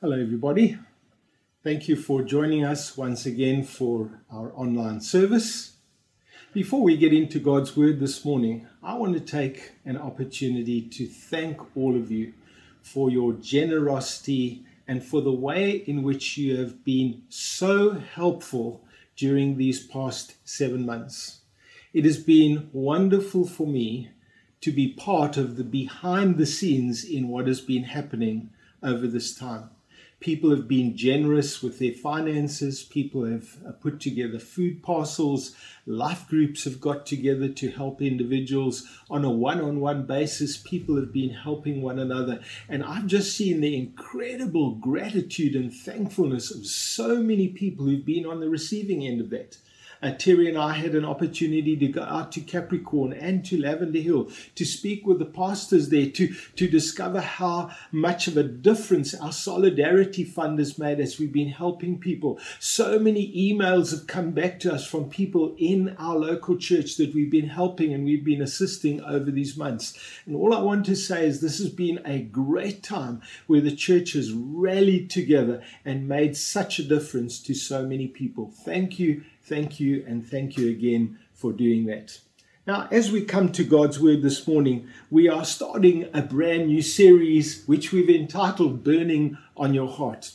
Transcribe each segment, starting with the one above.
Hello, everybody. Thank you for joining us once again for our online service. Before we get into God's Word this morning, I want to take an opportunity to thank all of you for your generosity and for the way in which you have been so helpful during these past seven months. It has been wonderful for me to be part of the behind the scenes in what has been happening over this time. People have been generous with their finances. People have uh, put together food parcels. Life groups have got together to help individuals on a one on one basis. People have been helping one another. And I've just seen the incredible gratitude and thankfulness of so many people who've been on the receiving end of that. Uh, Terry and I had an opportunity to go out to Capricorn and to Lavender Hill to speak with the pastors there to, to discover how much of a difference our Solidarity Fund has made as we've been helping people. So many emails have come back to us from people in our local church that we've been helping and we've been assisting over these months. And all I want to say is this has been a great time where the church has rallied together and made such a difference to so many people. Thank you Thank you, and thank you again for doing that. Now, as we come to God's Word this morning, we are starting a brand new series which we've entitled Burning on Your Heart.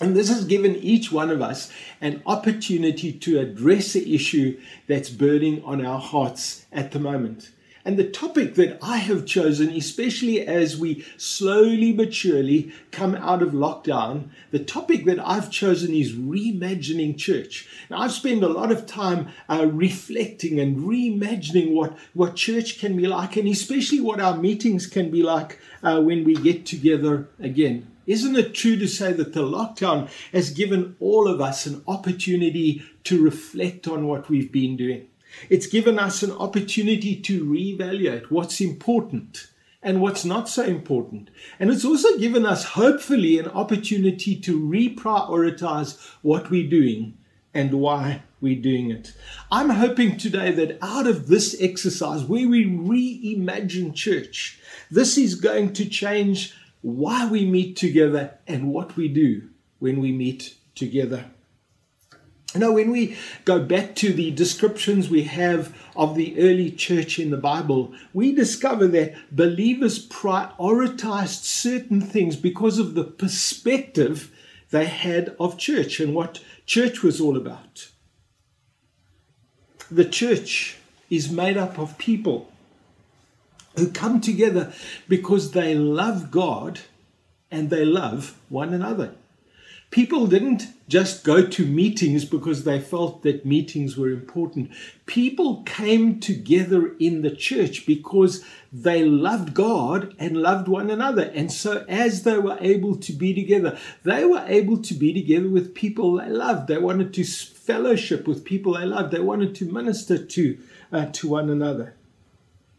And this has given each one of us an opportunity to address the issue that's burning on our hearts at the moment. And the topic that I have chosen, especially as we slowly but surely come out of lockdown, the topic that I've chosen is reimagining church. Now, I've spent a lot of time uh, reflecting and reimagining what, what church can be like, and especially what our meetings can be like uh, when we get together again. Isn't it true to say that the lockdown has given all of us an opportunity to reflect on what we've been doing? It's given us an opportunity to reevaluate what's important and what's not so important. And it's also given us, hopefully, an opportunity to reprioritize what we're doing and why we're doing it. I'm hoping today that out of this exercise, where we reimagine church, this is going to change why we meet together and what we do when we meet together. Now, when we go back to the descriptions we have of the early church in the Bible, we discover that believers prioritized certain things because of the perspective they had of church and what church was all about. The church is made up of people who come together because they love God and they love one another. People didn't just go to meetings because they felt that meetings were important. People came together in the church because they loved God and loved one another. And so, as they were able to be together, they were able to be together with people they loved. They wanted to fellowship with people they loved. They wanted to minister to, uh, to one another.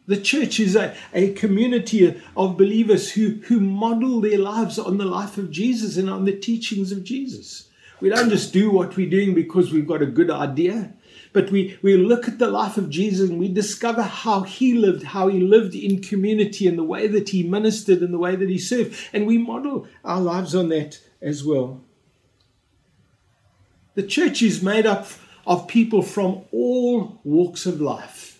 The church is a, a community of believers who, who model their lives on the life of Jesus and on the teachings of Jesus. We don't just do what we're doing because we've got a good idea, but we, we look at the life of Jesus and we discover how he lived, how he lived in community and the way that he ministered and the way that he served. And we model our lives on that as well. The church is made up of people from all walks of life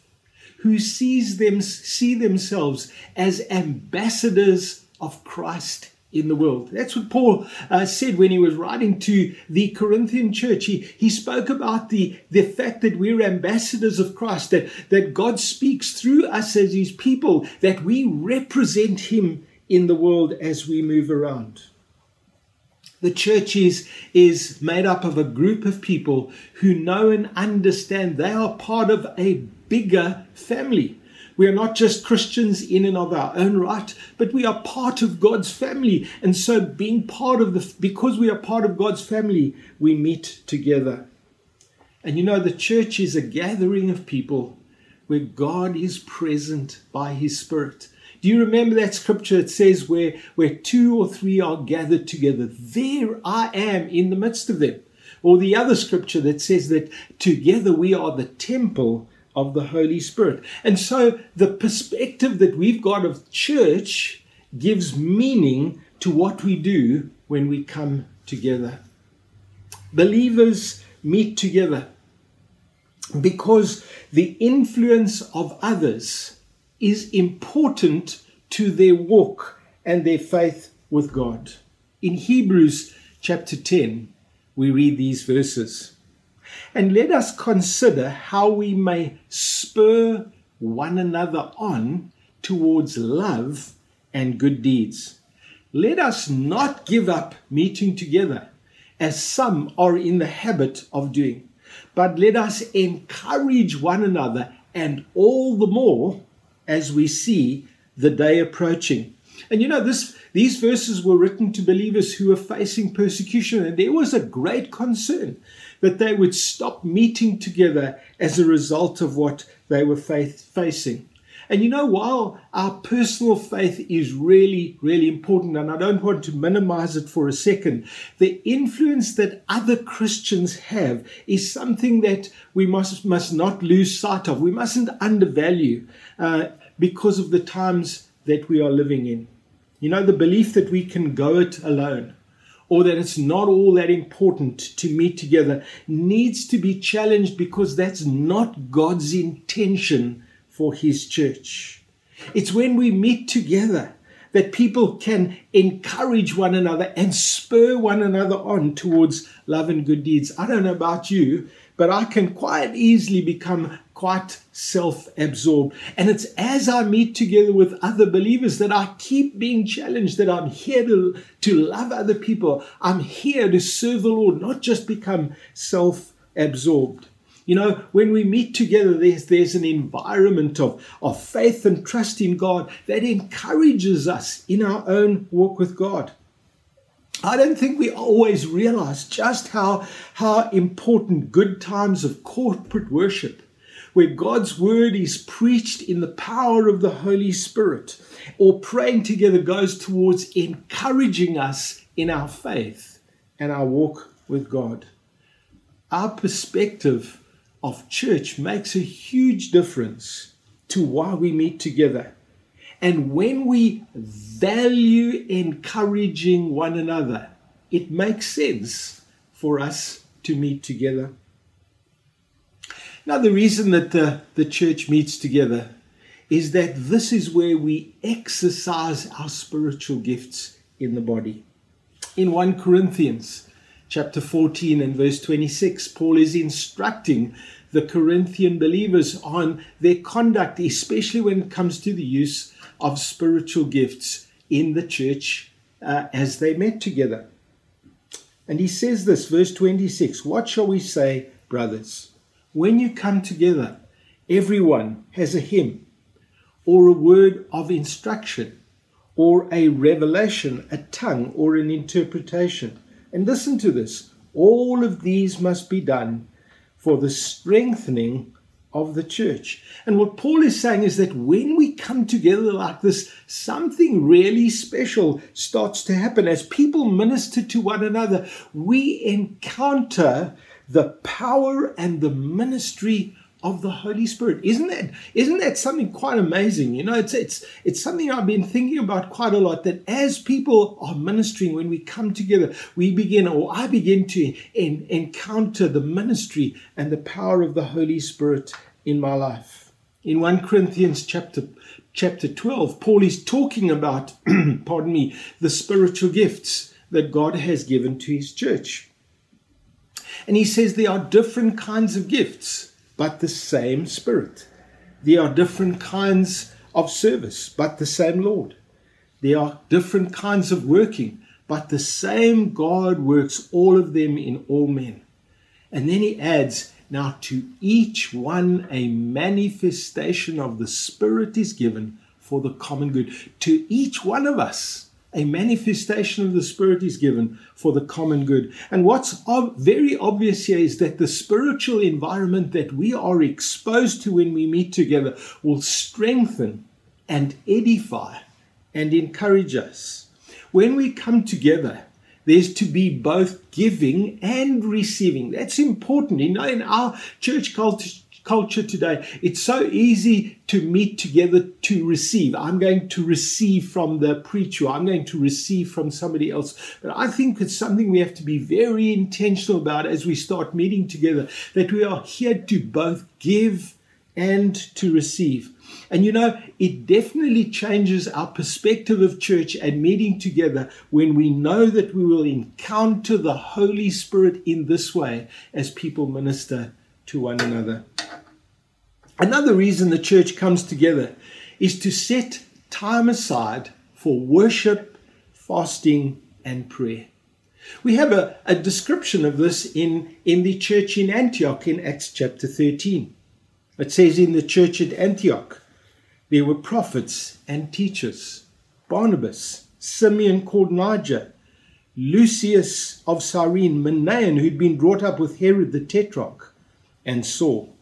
who sees them see themselves as ambassadors of Christ in the world. That's what Paul uh, said when he was writing to the Corinthian church. He, he spoke about the, the fact that we're ambassadors of Christ, that, that God speaks through us as his people, that we represent him in the world as we move around. The church is, is made up of a group of people who know and understand they are part of a bigger family. We are not just Christians in and of our own right, but we are part of God's family. And so, being part of the, because we are part of God's family, we meet together. And you know, the church is a gathering of people where God is present by His Spirit. Do you remember that scripture? It says, where, where two or three are gathered together, there I am in the midst of them. Or the other scripture that says that together we are the temple of the Holy Spirit. And so the perspective that we've got of church gives meaning to what we do when we come together. Believers meet together because the influence of others is important to their walk and their faith with God. In Hebrews chapter 10, we read these verses. And let us consider how we may spur one another on towards love and good deeds. Let us not give up meeting together, as some are in the habit of doing, but let us encourage one another, and all the more as we see the day approaching. And you know, this, these verses were written to believers who were facing persecution, and there was a great concern that they would stop meeting together as a result of what they were facing. And you know, while our personal faith is really, really important, and I don't want to minimize it for a second, the influence that other Christians have is something that we must, must not lose sight of. We mustn't undervalue uh, because of the times that we are living in. You know, the belief that we can go it alone or that it's not all that important to meet together needs to be challenged because that's not God's intention for His church. It's when we meet together that people can encourage one another and spur one another on towards love and good deeds. I don't know about you, but I can quite easily become quite self absorbed. And it's as I meet together with other believers that I keep being challenged that I'm here to, to love other people. I'm here to serve the Lord, not just become self absorbed. You know, when we meet together, there's, there's an environment of, of faith and trust in God that encourages us in our own walk with God. I don't think we always realize just how, how important good times of corporate worship where God's word is preached in the power of the Holy Spirit, or praying together goes towards encouraging us in our faith and our walk with God. Our perspective of church makes a huge difference to why we meet together. And when we value encouraging one another, it makes sense for us to meet together. Now, the reason that the, the church meets together is that this is where we exercise our spiritual gifts in the body. In 1 Corinthians chapter 14 and verse 26, Paul is instructing the Corinthian believers on their conduct, especially when it comes to the use of spiritual gifts in the church uh, as they met together. And he says this, verse 26 What shall we say, brothers? When you come together, everyone has a hymn or a word of instruction or a revelation, a tongue, or an interpretation. And listen to this all of these must be done for the strengthening of the church. And what Paul is saying is that when we come together like this, something really special starts to happen. As people minister to one another, we encounter the power and the ministry of the Holy Spirit. Isn't that isn't that something quite amazing? You know, it's it's it's something I've been thinking about quite a lot. That as people are ministering, when we come together, we begin, or I begin to in, encounter the ministry and the power of the Holy Spirit in my life. In 1 Corinthians chapter chapter 12, Paul is talking about, pardon me, the spiritual gifts that God has given to his church. And he says there are different kinds of gifts, but the same Spirit. There are different kinds of service, but the same Lord. There are different kinds of working, but the same God works all of them in all men. And then he adds, Now to each one a manifestation of the Spirit is given for the common good. To each one of us a manifestation of the Spirit is given for the common good. And what's very obvious here is that the spiritual environment that we are exposed to when we meet together will strengthen and edify and encourage us. When we come together, there's to be both giving and receiving. That's important. In our church culture, culture today, it's so easy to meet together to receive. I'm going to receive from the preacher, I'm going to receive from somebody else. But I think it's something we have to be very intentional about as we start meeting together that we are here to both give and to receive. And you know, it definitely changes our perspective of church and meeting together when we know that we will encounter the Holy Spirit in this way as people minister to one another. Another reason the church comes together is to set time aside for worship, fasting, and prayer. We have a, a description of this in, in the church in Antioch in Acts chapter 13. It says in the church at Antioch, there were prophets and teachers Barnabas, Simeon called Niger, Lucius of Cyrene, Manaen, who'd been brought up with Herod the Tetrarch, and Saul.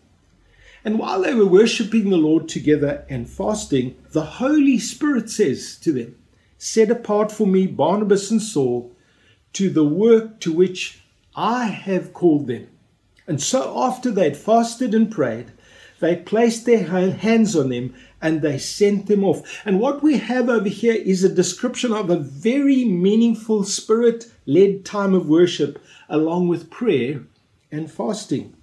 And while they were worshipping the Lord together and fasting, the Holy Spirit says to them, Set apart for me Barnabas and Saul to the work to which I have called them. And so after they'd fasted and prayed, they placed their hands on them and they sent them off. And what we have over here is a description of a very meaningful spirit led time of worship along with prayer and fasting.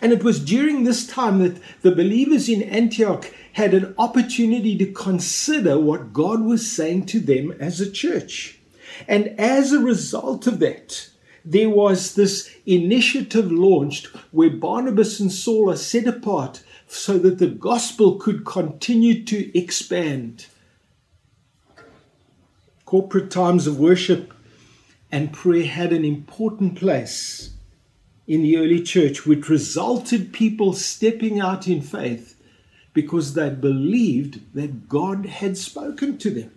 And it was during this time that the believers in Antioch had an opportunity to consider what God was saying to them as a church. And as a result of that, there was this initiative launched where Barnabas and Saul are set apart so that the gospel could continue to expand. Corporate times of worship and prayer had an important place in the early church, which resulted people stepping out in faith because they believed that God had spoken to them.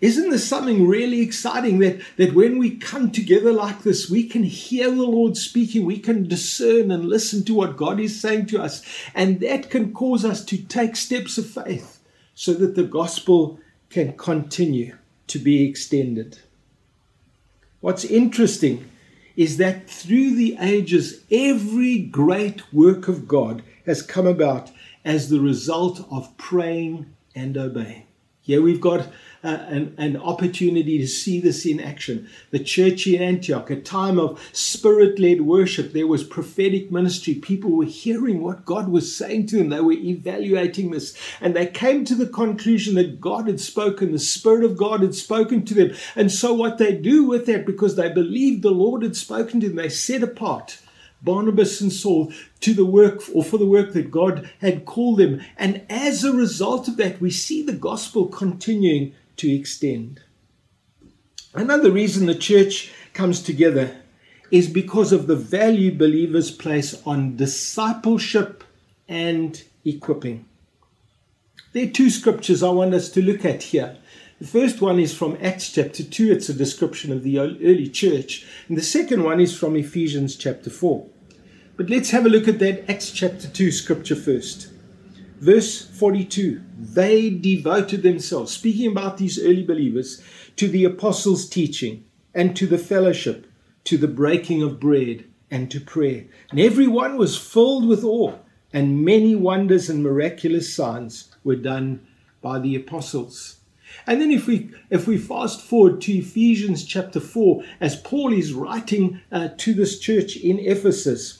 Isn't this something really exciting that, that when we come together like this, we can hear the Lord speaking, we can discern and listen to what God is saying to us, and that can cause us to take steps of faith so that the gospel can continue to be extended. What's interesting is that through the ages, every great work of God has come about as the result of praying and obeying. Here we've got uh, an, an opportunity to see this in action. The church in Antioch, a time of spirit led worship, there was prophetic ministry. People were hearing what God was saying to them, they were evaluating this, and they came to the conclusion that God had spoken, the Spirit of God had spoken to them. And so, what they do with that, because they believed the Lord had spoken to them, they set apart. Barnabas and Saul to the work or for the work that God had called them. And as a result of that, we see the gospel continuing to extend. Another reason the church comes together is because of the value believers place on discipleship and equipping. There are two scriptures I want us to look at here. The first one is from Acts chapter 2, it's a description of the early church. And the second one is from Ephesians chapter 4. But let's have a look at that Acts chapter 2 scripture first. Verse 42 They devoted themselves, speaking about these early believers, to the apostles' teaching and to the fellowship, to the breaking of bread and to prayer. And everyone was filled with awe, and many wonders and miraculous signs were done by the apostles. And then if we if we fast forward to Ephesians chapter 4 as Paul is writing uh, to this church in Ephesus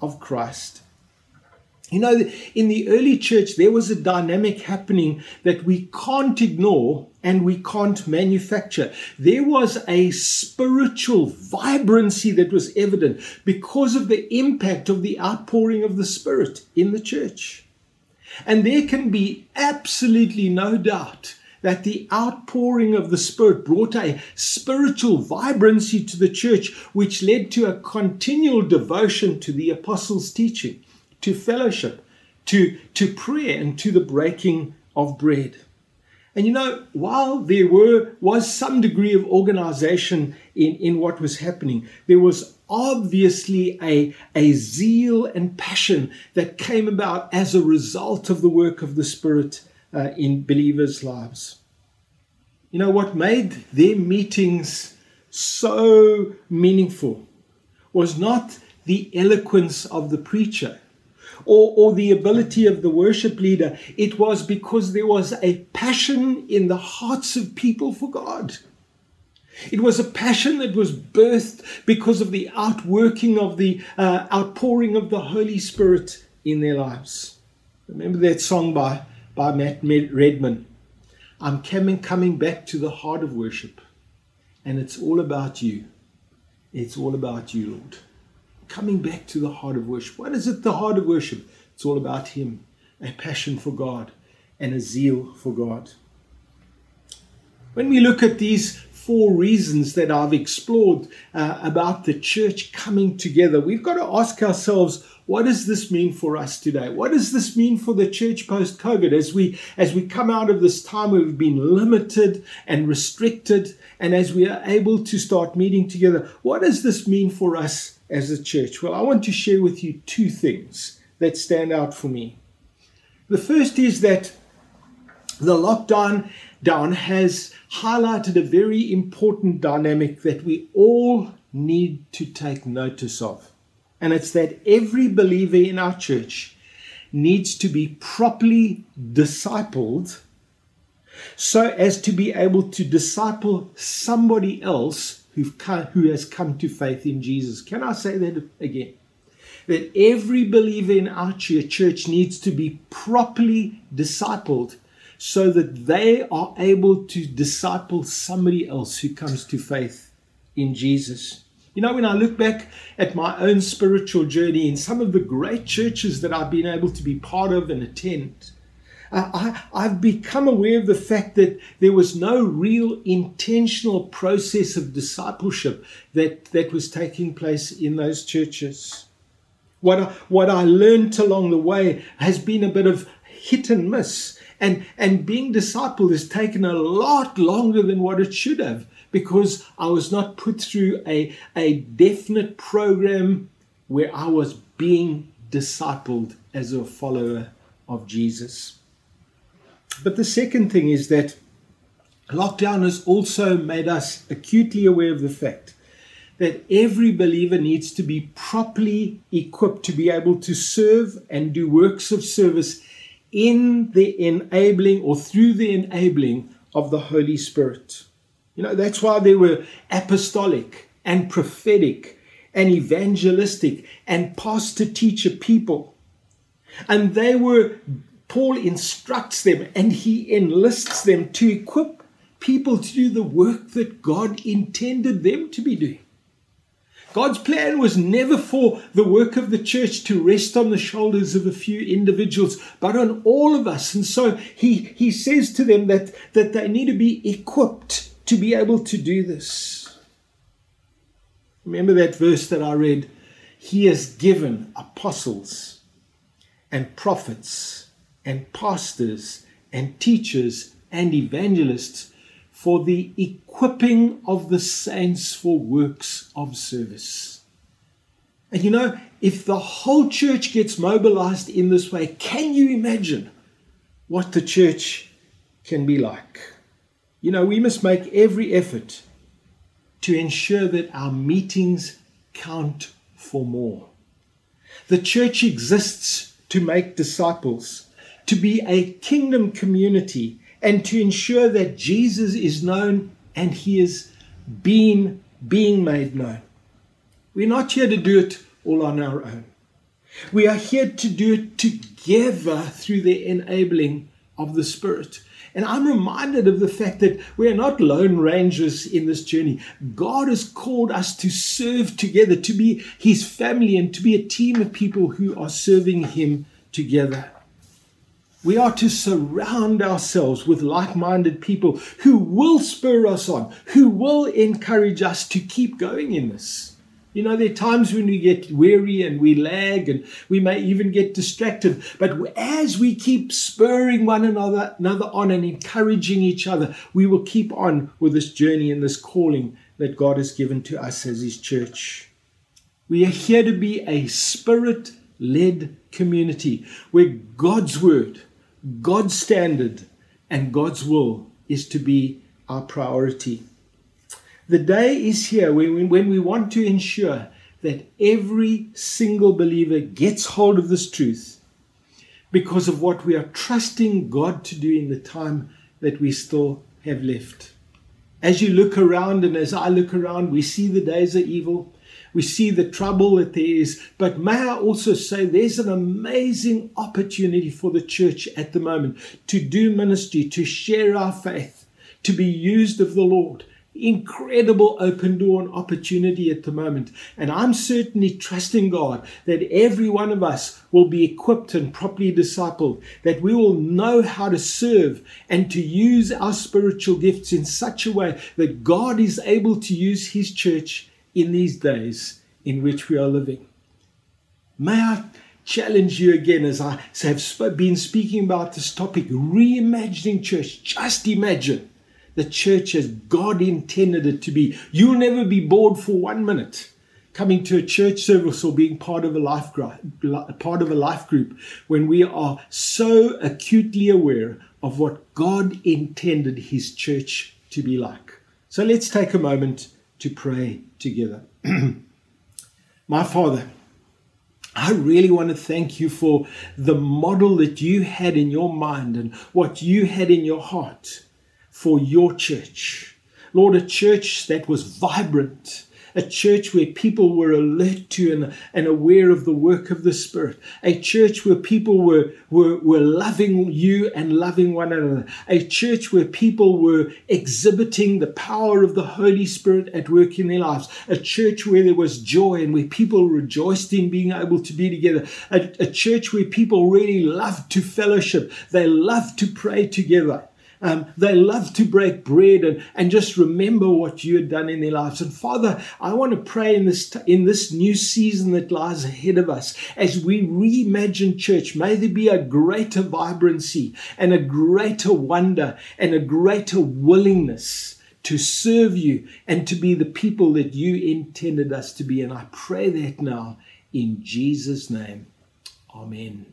of Christ. You know, in the early church, there was a dynamic happening that we can't ignore and we can't manufacture. There was a spiritual vibrancy that was evident because of the impact of the outpouring of the Spirit in the church. And there can be absolutely no doubt that the outpouring of the Spirit brought a spiritual vibrancy to the church, which led to a continual devotion to the apostles' teaching, to fellowship, to, to prayer, and to the breaking of bread. And you know, while there were was some degree of organization in, in what was happening, there was obviously a, a zeal and passion that came about as a result of the work of the Spirit uh, in believers' lives. You know, what made their meetings so meaningful was not the eloquence of the preacher or, or the ability of the worship leader. It was because there was a passion in the hearts of people for God. It was a passion that was birthed because of the outworking of the uh, outpouring of the Holy Spirit in their lives. Remember that song by, by Matt Redman? I'm coming, coming back to the heart of worship, and it's all about you. It's all about you, Lord coming back to the heart of worship. What is it, the heart of worship? It's all about Him, a passion for God and a zeal for God. When we look at these four reasons that I've explored uh, about the church coming together, we've got to ask ourselves what does this mean for us today? What does this mean for the church post COVID as we as we come out of this time where we've been limited and restricted and as we are able to start meeting together? What does this mean for us as a church? Well, I want to share with you two things that stand out for me. The first is that the lockdown down has highlighted a very important dynamic that we all need to take notice of. And it's that every believer in our church needs to be properly discipled so as to be able to disciple somebody else come, who has come to faith in Jesus. Can I say that again? That every believer in our church needs to be properly discipled so that they are able to disciple somebody else who comes to faith in Jesus. You know, when I look back at my own spiritual journey in some of the great churches that I've been able to be part of and attend, I, I've become aware of the fact that there was no real intentional process of discipleship that, that was taking place in those churches. What I, what I learned along the way has been a bit of hit and miss. And, and being discipled has taken a lot longer than what it should have because I was not put through a, a definite program where I was being discipled as a follower of Jesus. But the second thing is that lockdown has also made us acutely aware of the fact that every believer needs to be properly equipped to be able to serve and do works of service in the enabling or through the enabling of the Holy Spirit. You know, that's why there were apostolic and prophetic and evangelistic and pastor teacher people. And they were Paul instructs them and he enlists them to equip people to do the work that God intended them to be doing. God's plan was never for the work of the church to rest on the shoulders of a few individuals, but on all of us. And so he, he says to them that, that they need to be equipped to be able to do this. Remember that verse that I read? He has given apostles and prophets and pastors and teachers and evangelists for the equipping of the saints for works of service. And you know, if the whole church gets mobilized in this way, can you imagine what the church can be like? You know, we must make every effort to ensure that our meetings count for more. The church exists to make disciples to be a kingdom community and to ensure that Jesus is known and he is being, being made known. We're not here to do it all on our own. We are here to do it together through the enabling of the Spirit. And I'm reminded of the fact that we are not lone rangers in this journey. God has called us to serve together, to be His family, and to be a team of people who are serving Him together. We are to surround ourselves with like minded people who will spur us on, who will encourage us to keep going in this. You know, there are times when we get weary and we lag and we may even get distracted. But as we keep spurring one another, another on and encouraging each other, we will keep on with this journey and this calling that God has given to us as His church. We are here to be a spirit led community where God's word, God's standard, and God's will is to be our priority. The day is here when we, when we want to ensure that every single believer gets hold of this truth because of what we are trusting God to do in the time that we still have left. As you look around and as I look around, we see the days are evil. We see the trouble that there is. But may I also say there's an amazing opportunity for the church at the moment to do ministry, to share our faith, to be used of the Lord incredible open door and opportunity at the moment. And I'm certainly trusting God that every one of us will be equipped and properly discipled, that we will know how to serve and to use our spiritual gifts in such a way that God is able to use His church in these days in which we are living. May I challenge you again as I have been speaking about this topic, reimagining church. Just imagine the church as God intended it to be. You'll never be bored for one minute coming to a church service or being part of a life group, part of a life group when we are so acutely aware of what God intended his church to be like. So let's take a moment to pray together. My Father, I really want to thank you for the model that you had in your mind and what you had in your heart for your church. Lord, a church that was vibrant, a church where people were alert to and, and aware of the work of the Spirit, a church where people were, were, were loving you and loving one another, a church where people were exhibiting the power of the Holy Spirit at work in their lives, a church where there was joy and where people rejoiced in being able to be together, a, a church where people really loved to fellowship, they loved to pray together. Um, they love to break bread and, and just remember what you had done in their lives. And Father, I want to pray in this, in this new season that lies ahead of us as we reimagine church. May there be a greater vibrancy and a greater wonder and a greater willingness to serve you and to be the people that you intended us to be. And I pray that now in Jesus' name. Amen.